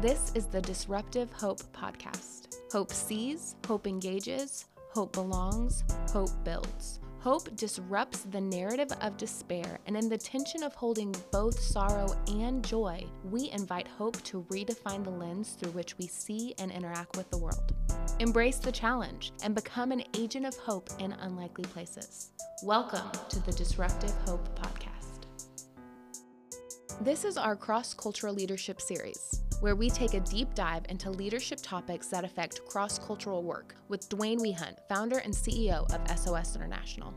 This is the Disruptive Hope Podcast. Hope sees, hope engages, hope belongs, hope builds. Hope disrupts the narrative of despair, and in the tension of holding both sorrow and joy, we invite hope to redefine the lens through which we see and interact with the world. Embrace the challenge and become an agent of hope in unlikely places. Welcome to the Disruptive Hope Podcast. This is our cross cultural leadership series, where we take a deep dive into leadership topics that affect cross cultural work with Dwayne Weehunt, founder and CEO of SOS International.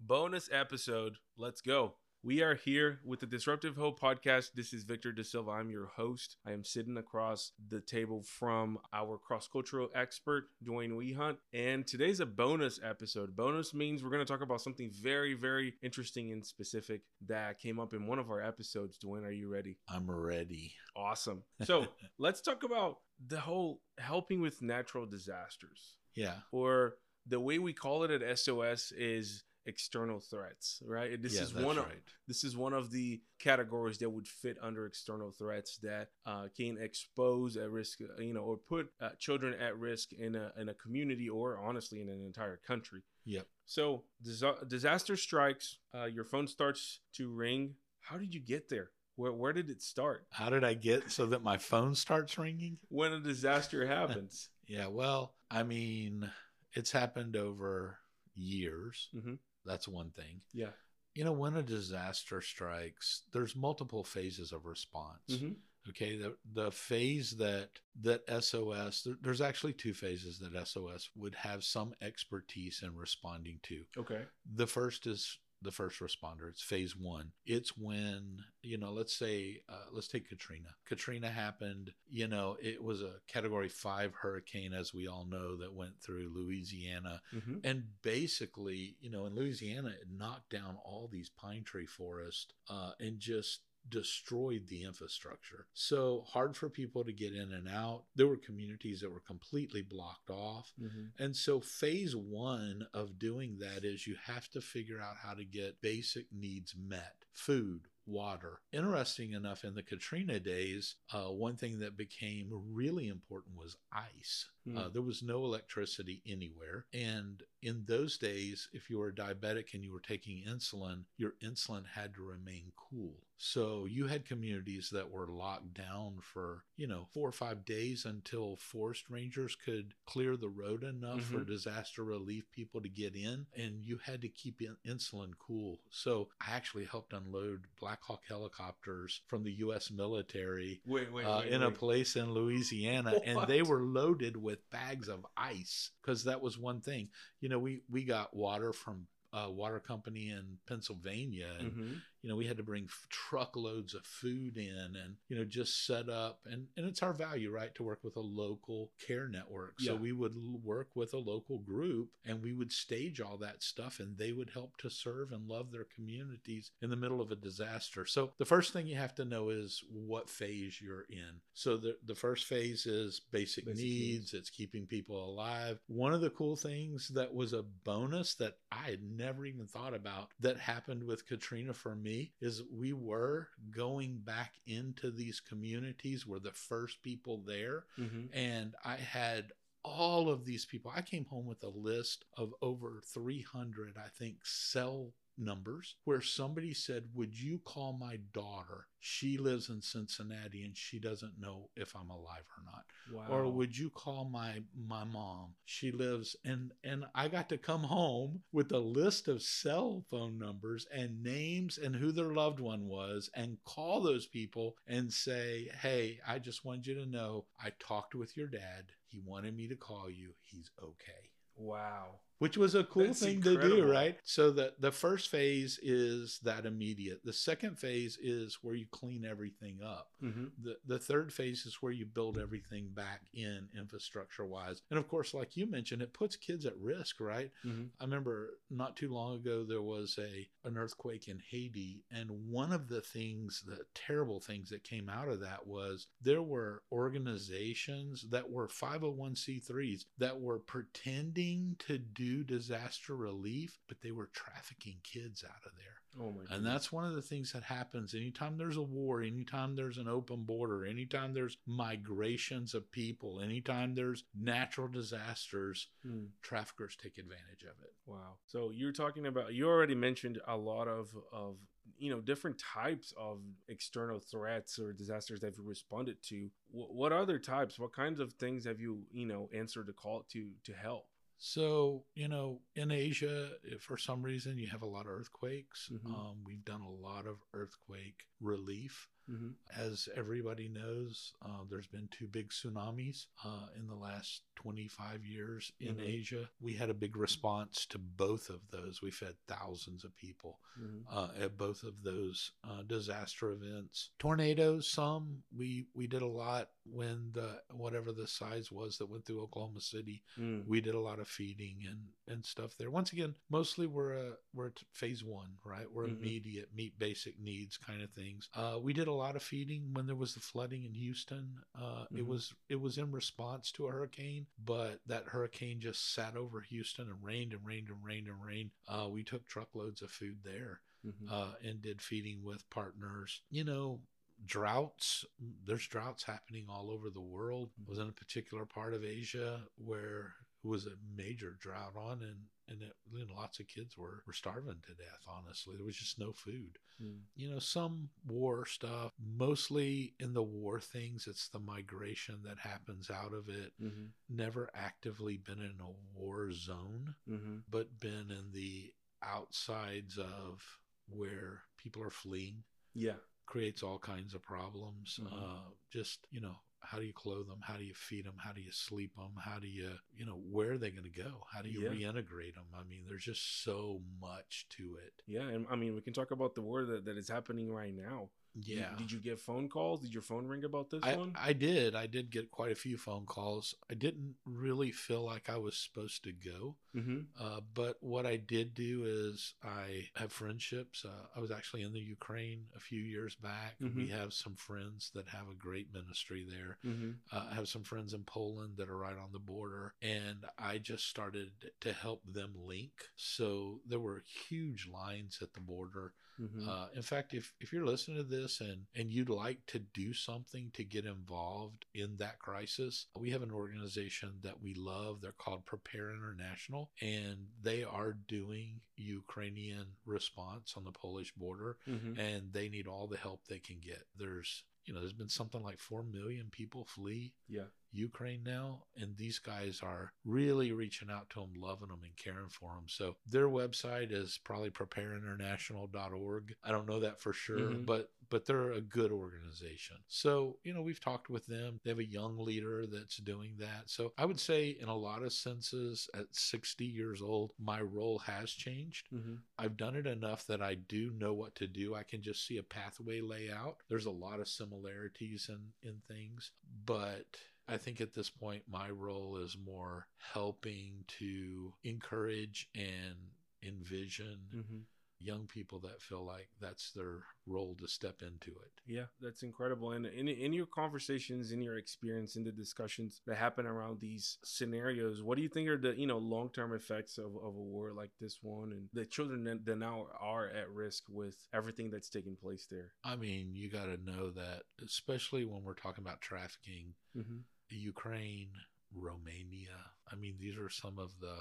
Bonus episode. Let's go. We are here with the Disruptive Hope podcast. This is Victor De Silva. I'm your host. I am sitting across the table from our cross cultural expert, Dwayne Weehunt. And today's a bonus episode. Bonus means we're going to talk about something very, very interesting and specific that came up in one of our episodes. Dwayne, are you ready? I'm ready. Awesome. So let's talk about the whole helping with natural disasters. Yeah. Or the way we call it at SOS is external threats, right? This Yeah, is one of right. this is one of the categories that would fit under external threats that uh, can expose at risk, uh, you know, or put uh, children at risk in a in a community or honestly in an entire country. Yep. So disa- disaster strikes, uh, your phone starts to ring. How did you get there? Where where did it start? How did I get so that my phone starts ringing? When a disaster happens? Yeah, well, I mean, it's happened over years. Mhm. That's one thing. Yeah. You know, when a disaster strikes, there's multiple phases of response. Mhm. Okay, the the phase that that SOS there, there's actually two phases that SOS would have some expertise in responding to. Okay. The first is the first responder. It's phase one. It's when, you know, let's say, uh, let's take Katrina. Katrina happened, you know, it was a category five hurricane, as we all know, that went through Louisiana. hmm And basically, you know, in Louisiana, it knocked down all these pine tree forests uh, and just destroyed the infrastructure. So hard for people to get in and out. There were communities that were completely blocked off. hmm And so, phase one of doing that is you have to figure out how to get basic needs met food, water. Interesting enough, in the Katrina days, uh, one thing that became really important was ice. Hmm. Uh, there was no electricity anywhere. And in those days, if you were diabetic and you were taking insulin, your insulin had to remain cool. So you had communities that were locked down for, you know, four or five days until forest rangers could clear the road enough for Mhm. disaster relief people to get in. And you had to keep in- insulin cool. So I actually helped unload Black Hawk helicopters from the U.S. military Wait, wait, uh, wait, in a place in Louisiana, and they were loaded with bags of ice because that was one thing. You know, we we got water from a water company in Pennsylvania, and Mhm. You know we had to bring truckloads of food in, and you know just set up, and and it's our value, right, to work with a local care network. So Yeah. we would work with a local group, and we would stage all that stuff, and they would help to serve and love their communities in the middle of a disaster. So the first thing you have to know is what phase you're in. So the the first phase is basic, Basic needs. needs. It's keeping people alive. One of the cool things that was a bonus that I had never even thought about that happened with Katrina for me is we were going back into these communities. We're the first people there Mhm. and I had all of these people. I came home with a list of over 300, I think, cell numbers where somebody said, Would you call my daughter? She lives in Cincinnati and she doesn't know if I'm alive or not. Wow. Or would you call my my mom? She lives and and I got to come home with a list of cell phone numbers and names and who their loved one was and call those people and say, "Hey, I just wanted you to know I talked with your dad. He wanted me to call you. He's okay." Wow. Which was a cool That's thing to do, right? So the the first phase is that immediate. The second phase is where you clean everything up. Mm-hmm. The the third phase is where you build everything back in infrastructure wise. And of course, like you mentioned, it puts kids at risk, right? Mm-hmm. I remember not too long ago there was a an earthquake in Haiti, and one of the things, the terrible things that came out of that was there were organizations that were 501c3s that were pretending to do disaster relief, but they were trafficking kids out of there. Oh my! And goodness. that's one of the things that happens anytime there's a war, anytime there's an open border, anytime there's migrations of people, anytime there's natural disasters, Hmm. traffickers take advantage of it. Wow. So you're talking about you already mentioned a lot of of you know different types of external threats or disasters that you've responded to. What, what other types? What kinds of things have you you know answered the call to to help? So, you know, in Asia, if for some reason you have a lot of earthquakes, Mhm. um, we've done a lot of earthquake relief. Mm-hmm. As everybody knows, uh, there's been two big tsunamis uh, in the last 25 years in Mhm. Asia. We had a big response to both of those. We fed thousands of people Mm-hmm. uh, at both of those uh, disaster events. Tornadoes, some we we did a lot when the whatever the size was that went through Oklahoma City. Mm. We did a lot of feeding and and stuff there. Once again, mostly we're a, we're at phase one, right? We're Mhm. immediate meet basic needs kind of things. Uh, we did a lot of feeding when there was the flooding in Houston. Uh, It Mhm. was it was in response to a hurricane, but that hurricane just sat over Houston and rained and rained and rained and rained. Uh, we took truckloads of food there Mhm. uh, and did feeding with partners. You know, droughts, there's droughts happening all over the world. I was in a particular part of Asia where it was a major drought on, and, and it, you know, lots of kids were, were starving to death, honestly. There was just no food. Mm. You know, some war stuff, mostly in the war things, it's the migration that happens out of it. Mhm. Never actively been in a war zone Mhm. but been in the outsides of where people are fleeing Yeah. Creates all kinds of problems Mhm. uh, just you know how do you clothe them how do you feed them how do you sleep them how do you you know where are they going to go how do you Yeah. reintegrate them i mean there's just so much to it Yeah, and I mean we can talk about the war that, that is happening right now. Did- yeah Did, you get phone calls? Did your phone ring about this I, one? I did. I did get quite a few phone calls. I didn't really feel like I was supposed to go. Mm-hmm. Uh, but what I did do is I have friendships. Uh, I was actually in the Ukraine a few years back. Mhm. We have some friends that have a great ministry there. Mm-hmm. Uh, I have some friends in Poland that are right on the border, and I just started to help them link. So there were huge lines at the border. Mm-hmm. Uh, in fact, if, if you're listening to this and, and you'd like to do something to get involved in that crisis, we have an organization that we love. They're called Prepare International, and they are doing Ukrainian response on the Polish border, mm-hmm. and they need all the help they can get. There's you know, there's been something like 4 million people flee Yeah. Ukraine now, and these guys are really reaching out to them, loving them, and caring for them. So their website is probably prepareinternational.org. I don't know that for sure, Mhm. but but they're a good organization. So you know we've talked with them. They have a young leader that's doing that. So I would say in a lot of senses, at 60 years old, my role has changed. Mm-hmm. I've done it enough that I do know what to do. I can just see a pathway lay out. There's a lot of similarities in, in things, but I think at this point, my role is more helping to encourage and envision Mm-hmm. young people that feel like that's their role to step into it. Yeah, that's incredible. And in, in your conversations, in your experience, in the discussions that happen around these scenarios, what do you think are the you know long term effects of, of a war like this one, and the children that, that now are at risk with everything that's taking place there? I mean, you got to know that, especially when we're talking about trafficking, Mm-hmm. Ukraine, Romania. I mean, these are some of the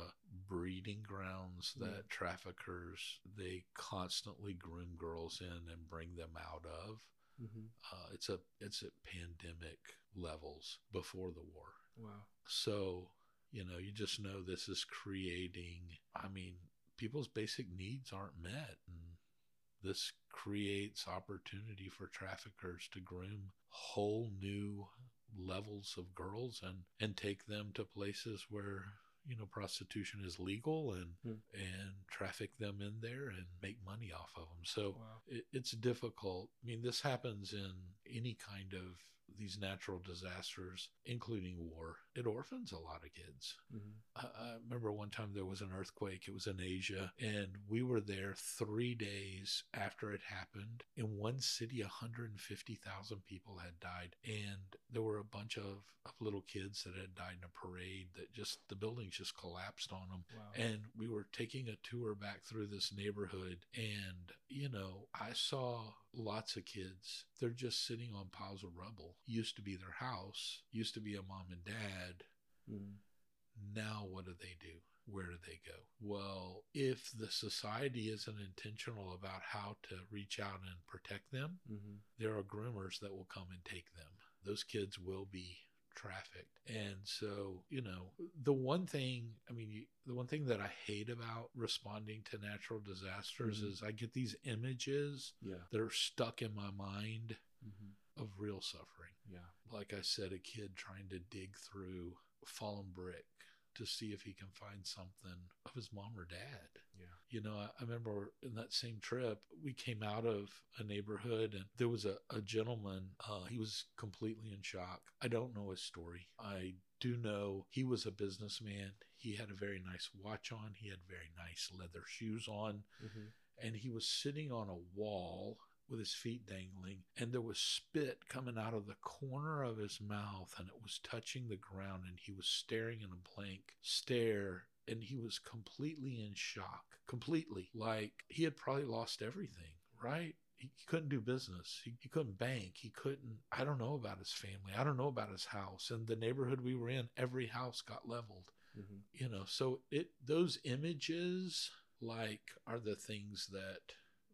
breeding grounds that traffickers they constantly groom girls in and bring them out of. Mm-hmm. Uh, it's a it's at pandemic levels before the war. Wow. So you know, you just know this is creating. I mean, people's basic needs aren't met, and this creates opportunity for traffickers to groom whole new levels of girls and and take them to places where you know prostitution is legal and Hmm. and traffic them in there and make money off of them so Wow. it, it's difficult i mean this happens in any kind of these natural disasters, including war, it orphans a lot of kids. Mhm. I, I remember one time there was an earthquake. It was in Asia, and we were there three days after it happened. In one city, 150,000 people had died, and there were a bunch of, of little kids that had died in a parade that just the buildings just collapsed on them. Wow. And we were taking a tour back through this neighborhood, and you know, I saw lots of kids. They're just sitting on piles of rubble. Used to be their house, used to be a mom and dad. Mhm. Now, what do they do? Where do they go? Well, if the society isn't intentional about how to reach out and protect them, Mhm. there are groomers that will come and take them. Those kids will be trafficked. And so, you know, the one thing, I mean, you, the one thing that I hate about responding to natural disasters Mhm. is I get these images Yeah. that are stuck in my mind Mhm. of real suffering. Yeah. Like I said, a kid trying to dig through fallen brick to see if he can find something of his mom or dad. Yeah. You know, I, I remember in that same trip, we came out of a neighborhood and there was a, a gentleman. Uh, he was completely in shock. I don't know his story. I do know he was a businessman. He had a very nice watch on, he had very nice leather shoes on, Mhm. and he was sitting on a wall with his feet dangling, and there was spit coming out of the corner of his mouth, and it was touching the ground, and he was staring in a blank stare, and he was completely in shock, completely like he had probably lost everything, right? He, he couldn't do business. He, he couldn't bank. He couldn't. I don't know about his family. I don't know about his house. And the neighborhood we were in, every house got leveled Mhm. you know so it those images like are the things that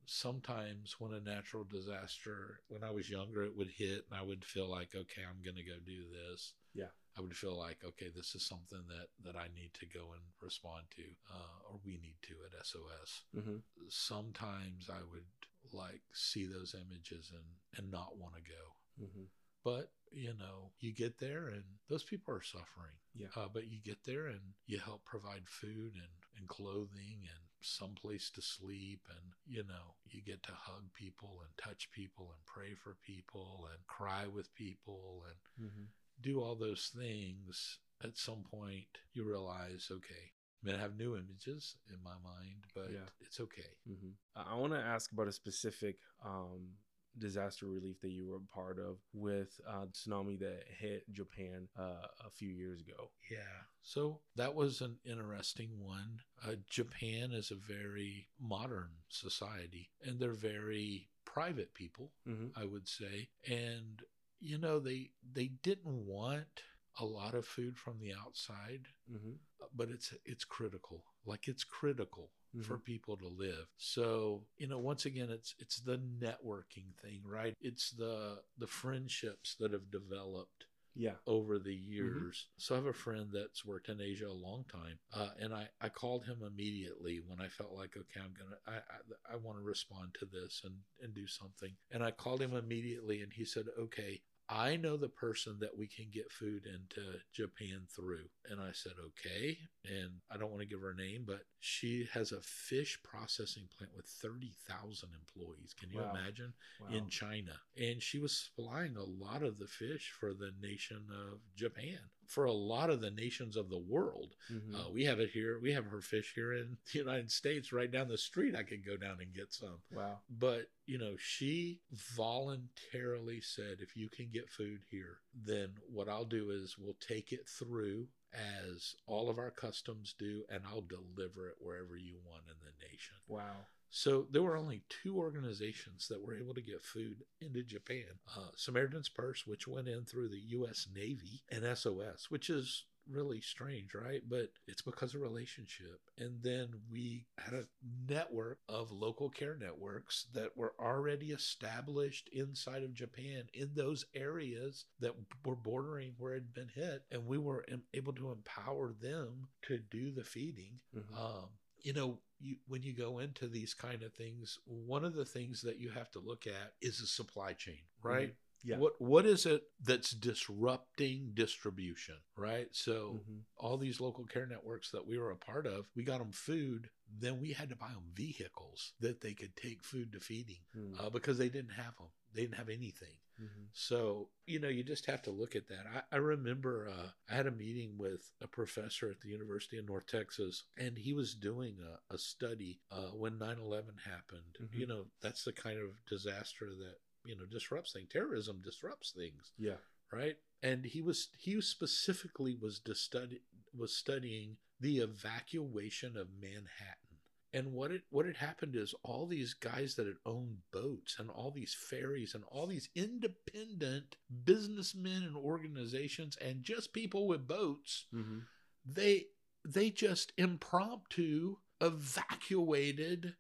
sometimes when a natural disaster when i was younger it would hit and i would feel like okay i'm going to go do this Yeah. I would feel like okay this is something that that i need to go and respond to uh, or we need to at sos Mhm. sometimes i would like see those images and and not want to go Mhm. but you know you get there and those people are suffering Yeah. uh, but you get there and you help provide food and, and clothing and some place to sleep and you know you get to hug people and touch people and pray for people and cry with people and Mhm. Do all those things at some point you realize okay i mean i have new images in my mind but Yeah. it's okay Mhm. I, I want to ask about a specific um, disaster relief that you were a part of with uh, the tsunami that hit Japan uh, a few years ago. Yeah. So that was an interesting one. Uh, Japan is a very modern society and they're very private people, Mm-hmm. I would say. And you know, they they didn't want a lot of food from the outside, Mm-hmm. but it's it's critical. Like it's critical for Mhm. people to live. So, you know, once again it's it's the networking thing, right? It's the the friendships that have developed Yeah. over the years. So I have a friend that's worked in Asia a long time, uh, and I, I called him immediately when I felt like, okay, I'm gonna, I, I, I want to respond to this and and do something. And I called him immediately, and he said, okay. I know the person that we can get food into Japan through. And I said, okay. And I don't want to give her a name, but she has a fish processing plant with 30,000 employees. Can you Wow. imagine? Wow. in China. And she was supplying a lot of the fish for the nation of Japan, for a lot of the nations of the world. Mhm. Uh, we have it here. We have her fish here in the United States, right down the street. I could go down and get some. wow. But, you know, she voluntarily said, if you can get food here, then what I'll do is we'll take it through as all of our customs do, and I'll deliver it wherever you want in the nation. Wow. So there were only two organizations that were able to get food into Japan uh, Samaritan's Purse, which went in through the U.S. Navy, and SOS, which is really strange, right? But it's because of relationship. And then we had a network of local care networks that were already established inside of Japan in those areas that were bordering where it had been hit. And we were able to empower them to do the feeding Mhm. um, you know you, when you go into these kind of things one of the things that you have to look at is the supply chain right mm-hmm. Yeah. What what is it that's disrupting distribution, right? So Mhm. all these local care networks that we were a part of, we got them food, then we had to buy them vehicles that they could take food to feeding Mm. uh, because they didn't have them. They didn't have anything. Mhm. So, you know, you just have to look at that. I, I remember uh, I had a meeting with a professor at the University of North Texas, and he was doing a, a study uh, when 9 11 happened. Mhm. You know, that's the kind of disaster that, you know, disrupts things. Terrorism disrupts things, Yeah. right? And he was, he specifically was, to study, was studying the evacuation of Manhattan. And what it what had happened is all these guys that had owned boats and all these ferries and all these independent businessmen and organizations and just people with boats, Mm-hmm. they they just impromptu evacuated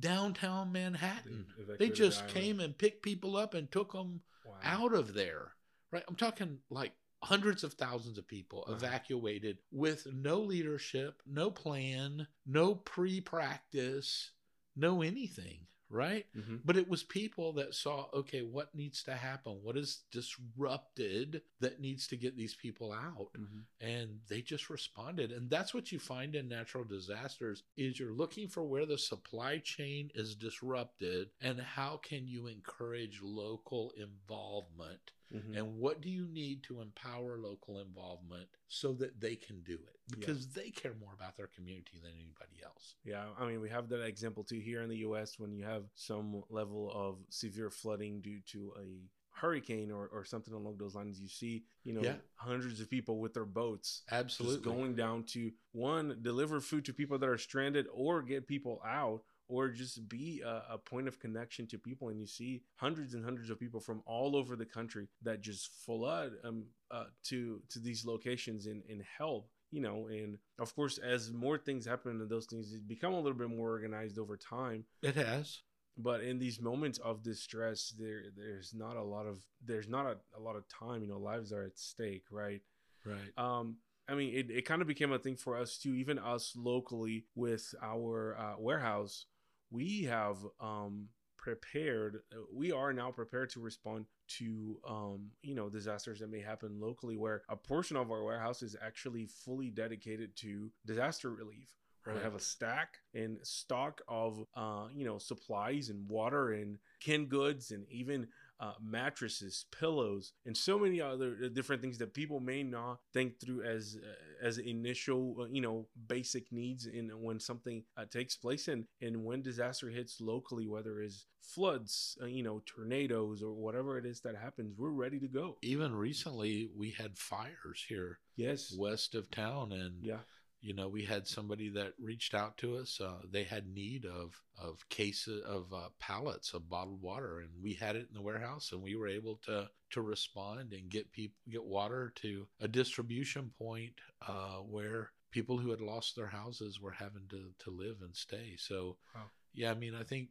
downtown Manhattan. They They just island. came and picked people up and took them Wow. out of there. Right? I'm talking like hundreds of thousands of people Uh-huh. evacuated with no leadership, no plan, no pre-practice, no anything, right? Mhm. But it was people that saw, okay, what needs to happen? What is disrupted that needs to get these people out? Mhm. and they just responded and that's what you find in natural disasters is you're looking for where the supply chain is disrupted and how can you encourage local involvement Mhm. and what do you need to empower local involvement so that they can do it because they care more about their community than anybody else Yeah, I mean, we have that example too here in the U.S. when you have some level of severe flooding due to a hurricane or, or something along those lines. You see, you know, Yeah. hundreds of people with their boats absolutely just going down to one deliver food to people that are stranded or get people out or just be a, a point of connection to people and you see hundreds and hundreds of people from all over the country that just flood um, uh, to to these locations and, and help you know and of course as more things happen and those things become a little bit more organized over time. It has. But in these moments of distress there there's not a lot of there's not a, a lot of time you know lives are at stake right? Right. Um i mean it, it kind of became a thing for us too even us locally with our uh, warehouse we have um prepared we are now prepared to respond to um you know disasters that may happen locally where a portion of our warehouse is actually fully dedicated to disaster relief we Right. have a stack and stock of uh you know supplies and water and canned goods and even uh, mattresses, pillows, and so many other uh, different things that people may not think through as uh, as initial, uh, you know, basic needs. In when something uh, takes place, and and when disaster hits locally, whether it's floods, uh, you know, tornadoes, or whatever it is that happens, we're ready to go. even recently we had fires here Yes. west of town and Yeah. You know we had somebody that reached out to us uh, they had need of of cases of uh, pallets of bottled water and we had it in the warehouse and we were able to to respond and get people get water to a distribution point uh, where people who had lost their houses were having to to live and stay so Wow. yeah i mean i think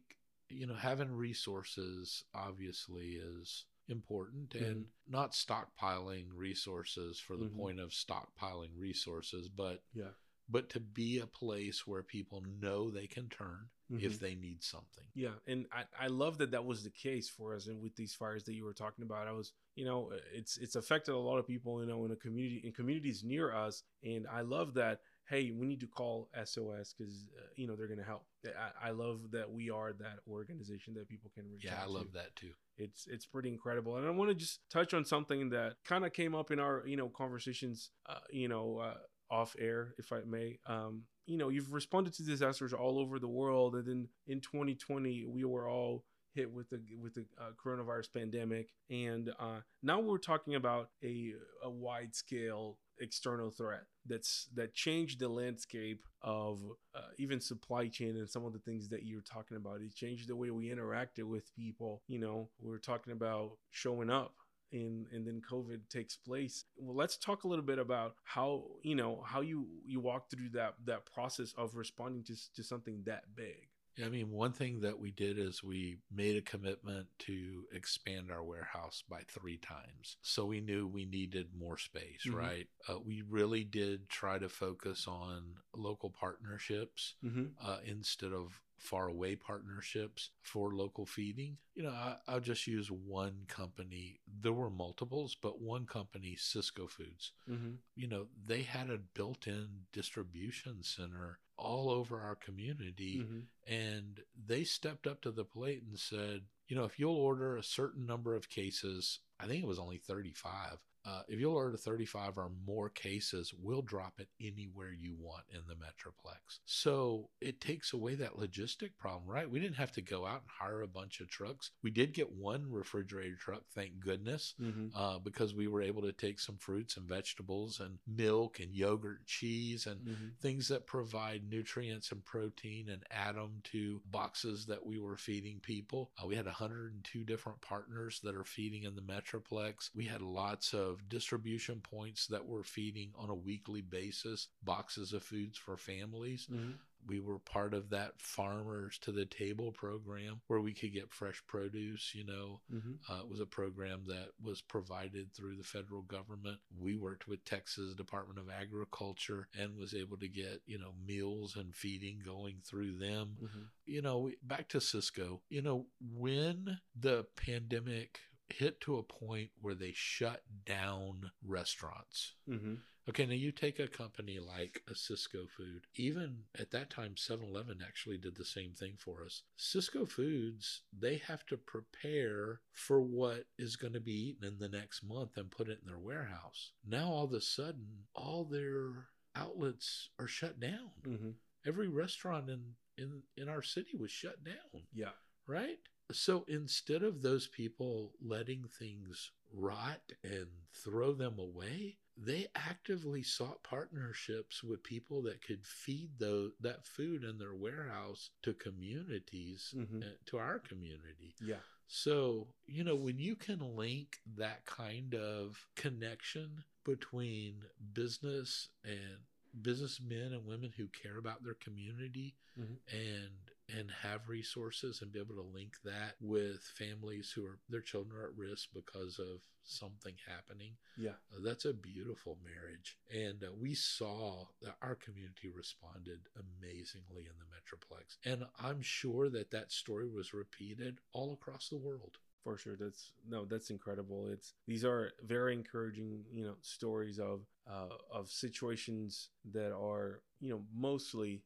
you know having resources obviously is important and not stockpiling resources for the Mhm. point of stockpiling resources but Yeah. But to be a place where people know they can turn Mhm. if they need something Yeah, and I, I love that that was the case for us, and with these fires that you were talking about, I was, you know, it's it's affected a lot of people, you know, in a community in communities near us, and I love that. Hey, we need to call SOS because uh, you know they're gonna help. I, I love that we are that organization that people can reach yeah i to. love that too It's it's pretty incredible, and I want to just touch on something that kind of came up in our you know conversations, uh, you know, uh, off air, if I may. Um, you know, you've responded to disasters all over the world, and then in 2020 we were all hit with the with the uh, coronavirus pandemic, and uh, now we're talking about a a wide scale external threat that's that changed the landscape of uh, even supply chain and some of the things that you're talking about it changed the way we interacted with people you know we are talking about showing up and and then covid takes place. Well let's talk a little bit about how you know how you you walk through that that process of responding to, to something that big I mean, one thing that we did is we made a commitment to expand our warehouse by three times. So we knew we needed more space, Mhm. right? Uh, we really did try to focus on local partnerships mm-hmm. uh, instead of far away partnerships for local feeding. You know, I, I'll just use one company. There were multiples, but one company, Sysco Foods, Mm-hmm. you know, they had a built in distribution center all over our community. Mm-hmm. And they stepped up to the plate and said, you know, if you'll order a certain number of cases, I think it was only 35. Uh, if you'll order 35 or more cases, we'll drop it anywhere you want in the Metroplex. So it takes away that logistic problem, right? We didn't have to go out and hire a bunch of trucks. We did get one refrigerator truck, thank goodness, Mm-hmm. uh, because we were able to take some fruits and vegetables and milk and yogurt, cheese, and Mm-hmm. things that provide nutrients and protein and add them to boxes that we were feeding people. Uh, we had 102 different partners that are feeding in the Metroplex. We had lots of distribution points that were feeding on a weekly basis boxes of foods for families. Mm-hmm. We were part of that Farmers to the Table program where we could get fresh produce, you know, Mm-hmm. uh, it was a program that was provided through the federal government. We worked with Texas Department of Agriculture and was able to get, you know, meals and feeding going through them. Mm-hmm. You know, back to Sysco, you know, when the pandemic hit to a point where they shut down restaurants. Mm-hmm. Okay, now you take a company like a Sysco Food. Even at that time, 7 Eleven actually did the same thing for us. Sysco Foods, they have to prepare for what is going to be eaten in the next month and put it in their warehouse. Now, all of a sudden, all their outlets are shut down. Mm-hmm. Every restaurant in, in, in our city was shut down Yeah. right? So instead of those people letting things rot and throw them away, they actively sought partnerships with people that could feed those, that food in their warehouse to communities, Mhm. uh, to our community. Yeah. So, you know, when you can link that kind of connection between business and businessmen and women who care about their community Mhm. and and have resources and be able to link that with families who are their children are at risk because of something happening. Yeah. uh, that's a beautiful marriage. And uh, we saw that our community responded amazingly in the metroplex. And i'm sure that that story was repeated all across the world. For sure. That's no that's incredible. It's these are very encouraging you know stories of uh, of situations that are you know mostly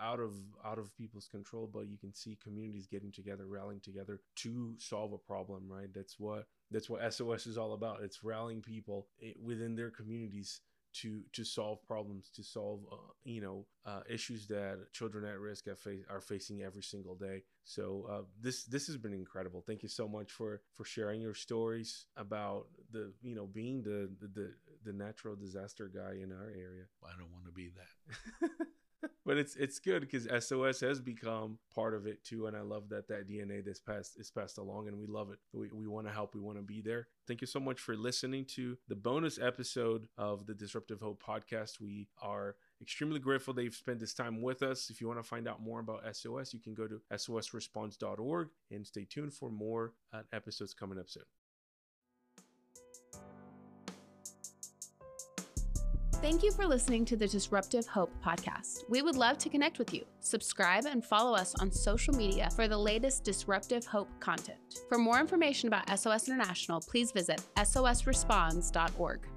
out of out of people's control but you can see communities getting together rallying together to solve a problem right? That's what that's what sos is all about. It's rallying people within their communities to to solve problems to solve uh, you know uh, issues that children at risk are, fa- are facing every single day. So uh, this this has been incredible. Thank you so much for for sharing your stories about the you know being the the the, the natural disaster guy in our area. I don't want to be that but it's it's good because SOS has become part of it too, and I love that that DNA this passed is passed along, and we love it. We, we want to help, we want to be there. Thank you so much for listening to the bonus episode of the Disruptive Hope podcast. We are extremely grateful that you've spent this time with us. If you want to find out more about SOS, you can go to sosresponds.org and stay tuned for more uh, episodes coming up soon. Thank you for listening to the Disruptive Hope podcast. We would love to connect with you. Subscribe and follow us on social media for the latest Disruptive Hope content. For more information about SOS International, please visit sosresponds.org.